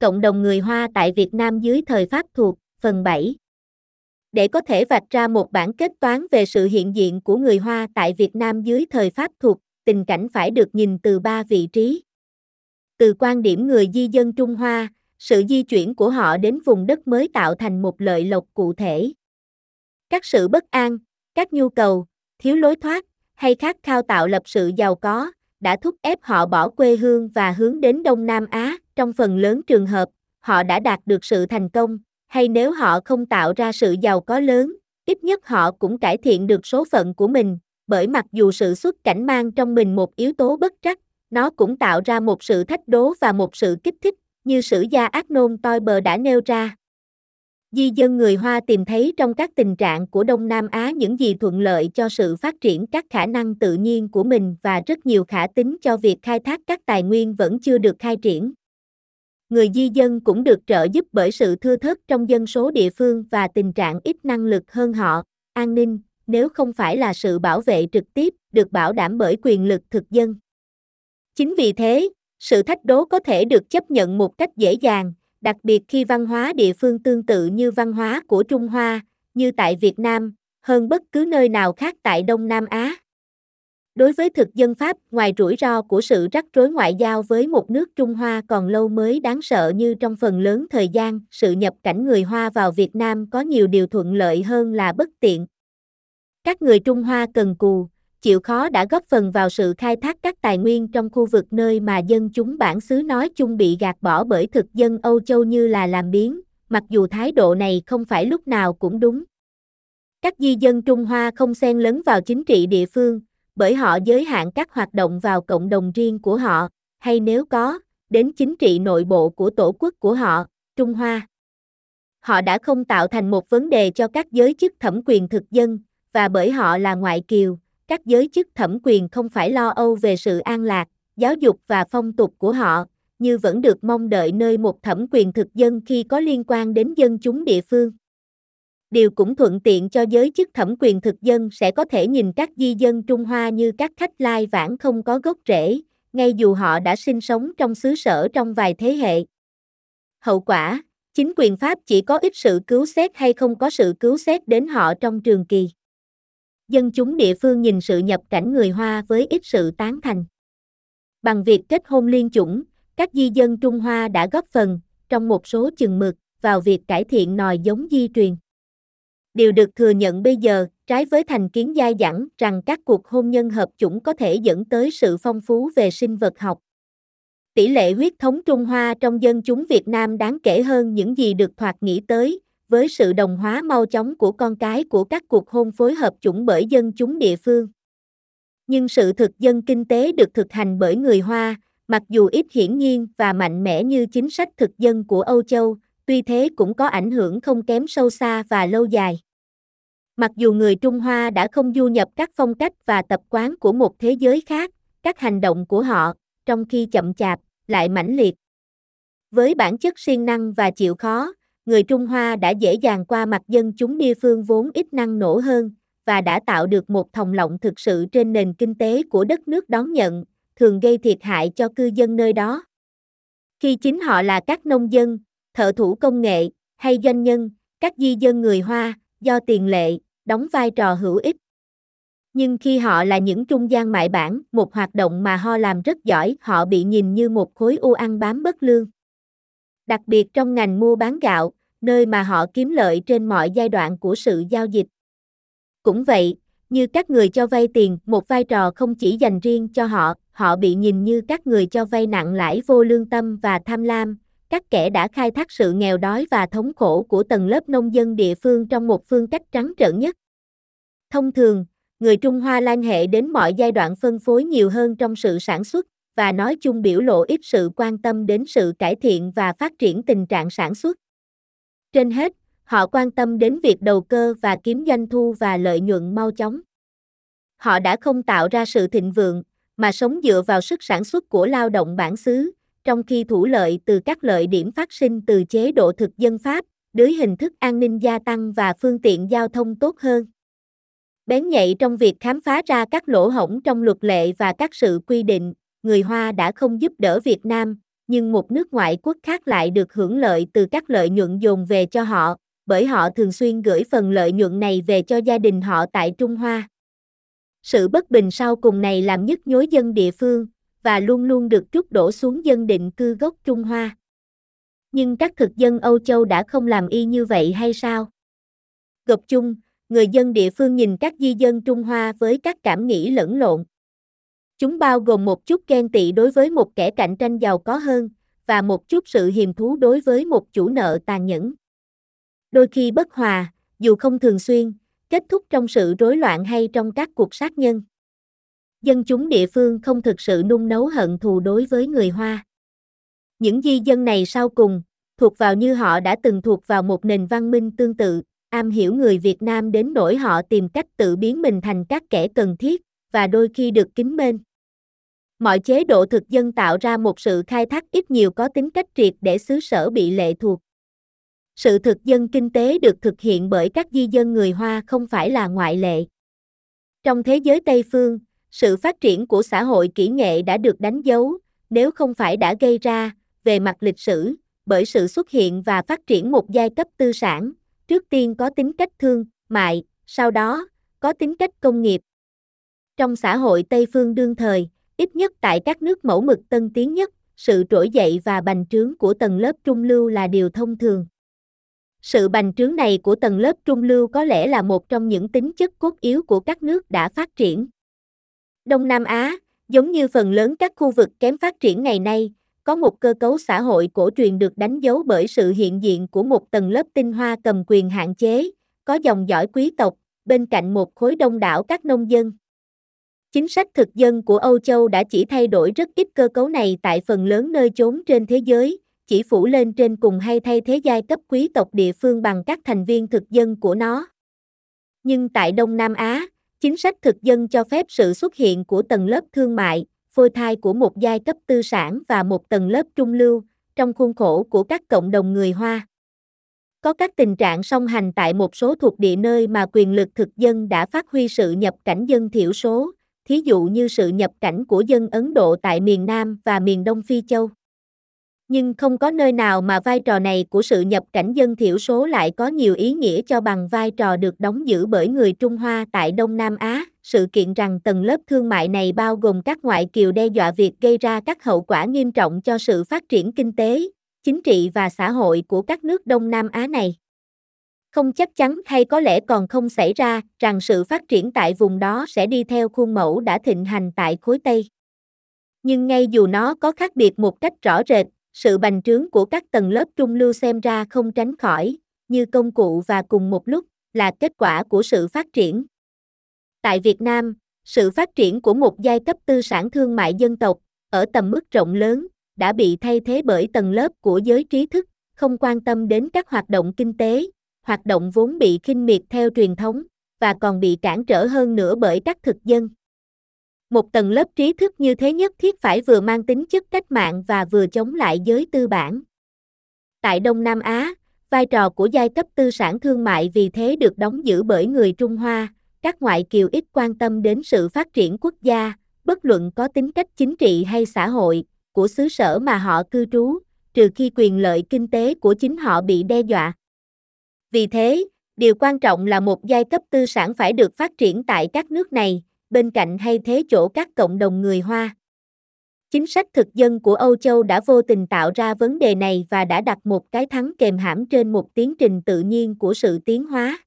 Cộng đồng người Hoa tại Việt Nam dưới thời Pháp thuộc, phần 7. Để có thể vạch ra một bản kết toán về sự hiện diện của người Hoa tại Việt Nam dưới thời Pháp thuộc, tình cảnh phải được nhìn từ ba vị trí. Từ quan điểm người di dân Trung Hoa, sự di chuyển của họ đến vùng đất mới tạo thành một lợi lộc cụ thể. Các sự bất an, các nhu cầu, thiếu lối thoát, hay khát khao tạo lập sự giàu có, đã thúc ép họ bỏ quê hương và hướng đến Đông Nam Á, trong phần lớn trường hợp, họ đã đạt được sự thành công, hay nếu họ không tạo ra sự giàu có lớn, ít nhất họ cũng cải thiện được số phận của mình, bởi mặc dù sự xuất cảnh mang trong mình một yếu tố bất trắc, nó cũng tạo ra một sự thách đố và một sự kích thích, như sử gia ác nôn bờ đã nêu ra. Di dân người Hoa tìm thấy trong các tình trạng của Đông Nam Á những gì thuận lợi cho sự phát triển các khả năng tự nhiên của mình và rất nhiều khả tính cho việc khai thác các tài nguyên vẫn chưa được khai triển. Người di dân cũng được trợ giúp bởi sự thưa thớt trong dân số địa phương và tình trạng ít năng lực hơn họ, an ninh, nếu không phải là sự bảo vệ trực tiếp, được bảo đảm bởi quyền lực thực dân. Chính vì thế, sự thách đố có thể được chấp nhận một cách dễ dàng, đặc biệt khi văn hóa địa phương tương tự như văn hóa của Trung Hoa, như tại Việt Nam, hơn bất cứ nơi nào khác tại Đông Nam Á. Đối với thực dân Pháp, ngoài rủi ro của sự rắc rối ngoại giao với một nước Trung Hoa còn lâu mới đáng sợ như trong phần lớn thời gian, sự nhập cảnh người Hoa vào Việt Nam có nhiều điều thuận lợi hơn là bất tiện. Các người Trung Hoa cần cù, chịu khó đã góp phần vào sự khai thác các tài nguyên trong khu vực nơi mà dân chúng bản xứ nói chung bị gạt bỏ bởi thực dân Âu Châu như là làm biến, mặc dù thái độ này không phải lúc nào cũng đúng. Các di dân Trung Hoa không xen lấn vào chính trị địa phương, bởi họ giới hạn các hoạt động vào cộng đồng riêng của họ, hay nếu có, đến chính trị nội bộ của tổ quốc của họ, Trung Hoa. Họ đã không tạo thành một vấn đề cho các giới chức thẩm quyền thực dân, và bởi họ là ngoại kiều, các giới chức thẩm quyền không phải lo âu về sự an lạc, giáo dục và phong tục của họ, như vẫn được mong đợi nơi một thẩm quyền thực dân khi có liên quan đến dân chúng địa phương. Điều cũng thuận tiện cho giới chức thẩm quyền thực dân sẽ có thể nhìn các di dân Trung Hoa như các khách lai vãng không có gốc rễ, ngay dù họ đã sinh sống trong xứ sở trong vài thế hệ. Hậu quả, chính quyền Pháp chỉ có ít sự cứu xét hay không có sự cứu xét đến họ trong trường kỳ dân chúng địa phương nhìn sự nhập cảnh người Hoa với ít sự tán thành. Bằng việc kết hôn liên chủng, các di dân Trung Hoa đã góp phần, trong một số chừng mực, vào việc cải thiện nòi giống di truyền. Điều được thừa nhận bây giờ, trái với thành kiến dai dẳng rằng các cuộc hôn nhân hợp chủng có thể dẫn tới sự phong phú về sinh vật học. Tỷ lệ huyết thống Trung Hoa trong dân chúng Việt Nam đáng kể hơn những gì được thoạt nghĩ tới, với sự đồng hóa mau chóng của con cái của các cuộc hôn phối hợp chủng bởi dân chúng địa phương. Nhưng sự thực dân kinh tế được thực hành bởi người Hoa, mặc dù ít hiển nhiên và mạnh mẽ như chính sách thực dân của Âu Châu, tuy thế cũng có ảnh hưởng không kém sâu xa và lâu dài. Mặc dù người Trung Hoa đã không du nhập các phong cách và tập quán của một thế giới khác, các hành động của họ, trong khi chậm chạp, lại mãnh liệt. Với bản chất siêng năng và chịu khó, người Trung Hoa đã dễ dàng qua mặt dân chúng địa phương vốn ít năng nổ hơn, và đã tạo được một thòng lọng thực sự trên nền kinh tế của đất nước đón nhận, thường gây thiệt hại cho cư dân nơi đó. Khi chính họ là các nông dân, thợ thủ công nghệ, hay doanh nhân, các di dân người Hoa, do tiền lệ, đóng vai trò hữu ích. Nhưng khi họ là những trung gian mại bản, một hoạt động mà họ làm rất giỏi, họ bị nhìn như một khối u ăn bám bất lương. Đặc biệt trong ngành mua bán gạo, nơi mà họ kiếm lợi trên mọi giai đoạn của sự giao dịch. Cũng vậy, như các người cho vay tiền, một vai trò không chỉ dành riêng cho họ, họ bị nhìn như các người cho vay nặng lãi vô lương tâm và tham lam, các kẻ đã khai thác sự nghèo đói và thống khổ của tầng lớp nông dân địa phương trong một phương cách trắng trợn nhất. Thông thường, người Trung Hoa lan hệ đến mọi giai đoạn phân phối nhiều hơn trong sự sản xuất, và nói chung biểu lộ ít sự quan tâm đến sự cải thiện và phát triển tình trạng sản xuất. Trên hết, họ quan tâm đến việc đầu cơ và kiếm doanh thu và lợi nhuận mau chóng. Họ đã không tạo ra sự thịnh vượng, mà sống dựa vào sức sản xuất của lao động bản xứ, trong khi thủ lợi từ các lợi điểm phát sinh từ chế độ thực dân Pháp, dưới hình thức an ninh gia tăng và phương tiện giao thông tốt hơn. Bén nhạy trong việc khám phá ra các lỗ hổng trong luật lệ và các sự quy định, người Hoa đã không giúp đỡ Việt Nam, nhưng một nước ngoại quốc khác lại được hưởng lợi từ các lợi nhuận dồn về cho họ, bởi họ thường xuyên gửi phần lợi nhuận này về cho gia đình họ tại Trung Hoa. Sự bất bình sau cùng này làm nhức nhối dân địa phương, và luôn luôn được trút đổ xuống dân định cư gốc Trung Hoa. Nhưng các thực dân Âu Châu đã không làm y như vậy hay sao? Gộp chung, người dân địa phương nhìn các di dân Trung Hoa với các cảm nghĩ lẫn lộn. Chúng bao gồm một chút ghen tị đối với một kẻ cạnh tranh giàu có hơn, và một chút sự hiềm thú đối với một chủ nợ tàn nhẫn. Đôi khi bất hòa, dù không thường xuyên, kết thúc trong sự rối loạn hay trong các cuộc sát nhân. Dân chúng địa phương không thực sự nung nấu hận thù đối với người Hoa. Những di dân này sau cùng, thuộc vào như họ đã từng thuộc vào một nền văn minh tương tự, am hiểu người Việt Nam đến nỗi họ tìm cách tự biến mình thành các kẻ cần thiết, và đôi khi được kính mến. Mọi chế độ thực dân tạo ra một sự khai thác ít nhiều có tính cách triệt để xứ sở bị lệ thuộc. Sự thực dân kinh tế được thực hiện bởi các di dân người Hoa không phải là ngoại lệ. Trong thế giới Tây phương, sự phát triển của xã hội kỹ nghệ đã được đánh dấu, nếu không phải đã gây ra, về mặt lịch sử, bởi sự xuất hiện và phát triển một giai cấp tư sản, trước tiên có tính cách thương, mại, sau đó, có tính cách công nghiệp. Trong xã hội Tây phương đương thời, ít nhất tại các nước mẫu mực tân tiến nhất, sự trỗi dậy và bành trướng của tầng lớp trung lưu là điều thông thường. Sự bành trướng này của tầng lớp trung lưu có lẽ là một trong những tính chất cốt yếu của các nước đã phát triển. Đông Nam Á, giống như phần lớn các khu vực kém phát triển ngày nay, có một cơ cấu xã hội cổ truyền được đánh dấu bởi sự hiện diện của một tầng lớp tinh hoa cầm quyền hạn chế, có dòng dõi quý tộc, bên cạnh một khối đông đảo các nông dân. Chính sách thực dân của Âu Châu đã chỉ thay đổi rất ít cơ cấu này tại phần lớn nơi chốn trên thế giới, chỉ phủ lên trên cùng hay thay thế giai cấp quý tộc địa phương bằng các thành viên thực dân của nó. Nhưng tại Đông Nam Á, chính sách thực dân cho phép sự xuất hiện của tầng lớp thương mại, phôi thai của một giai cấp tư sản và một tầng lớp trung lưu, trong khuôn khổ của các cộng đồng người Hoa. Có các tình trạng song hành tại một số thuộc địa nơi mà quyền lực thực dân đã phát huy sự nhập cảnh dân thiểu số, thí dụ như sự nhập cảnh của dân Ấn Độ tại miền Nam và miền Đông Phi Châu nhưng không có nơi nào mà vai trò này của sự nhập cảnh dân thiểu số lại có nhiều ý nghĩa cho bằng vai trò được đóng giữ bởi người Trung Hoa tại Đông Nam Á. Sự kiện rằng tầng lớp thương mại này bao gồm các ngoại kiều đe dọa việc gây ra các hậu quả nghiêm trọng cho sự phát triển kinh tế, chính trị và xã hội của các nước Đông Nam Á này. Không chắc chắn hay có lẽ còn không xảy ra rằng sự phát triển tại vùng đó sẽ đi theo khuôn mẫu đã thịnh hành tại khối Tây. Nhưng ngay dù nó có khác biệt một cách rõ rệt, sự bành trướng của các tầng lớp trung lưu xem ra không tránh khỏi, như công cụ và cùng một lúc, là kết quả của sự phát triển. Tại Việt Nam, sự phát triển của một giai cấp tư sản thương mại dân tộc, ở tầm mức rộng lớn, đã bị thay thế bởi tầng lớp của giới trí thức, không quan tâm đến các hoạt động kinh tế, hoạt động vốn bị khinh miệt theo truyền thống, và còn bị cản trở hơn nữa bởi các thực dân. Một tầng lớp trí thức như thế nhất thiết phải vừa mang tính chất cách mạng và vừa chống lại giới tư bản. Tại Đông Nam Á, vai trò của giai cấp tư sản thương mại vì thế được đóng giữ bởi người Trung Hoa, các ngoại kiều ít quan tâm đến sự phát triển quốc gia, bất luận có tính cách chính trị hay xã hội, của xứ sở mà họ cư trú, trừ khi quyền lợi kinh tế của chính họ bị đe dọa. Vì thế, điều quan trọng là một giai cấp tư sản phải được phát triển tại các nước này, bên cạnh hay thế chỗ các cộng đồng người Hoa. Chính sách thực dân của Âu Châu đã vô tình tạo ra vấn đề này và đã đặt một cái thắng kèm hãm trên một tiến trình tự nhiên của sự tiến hóa.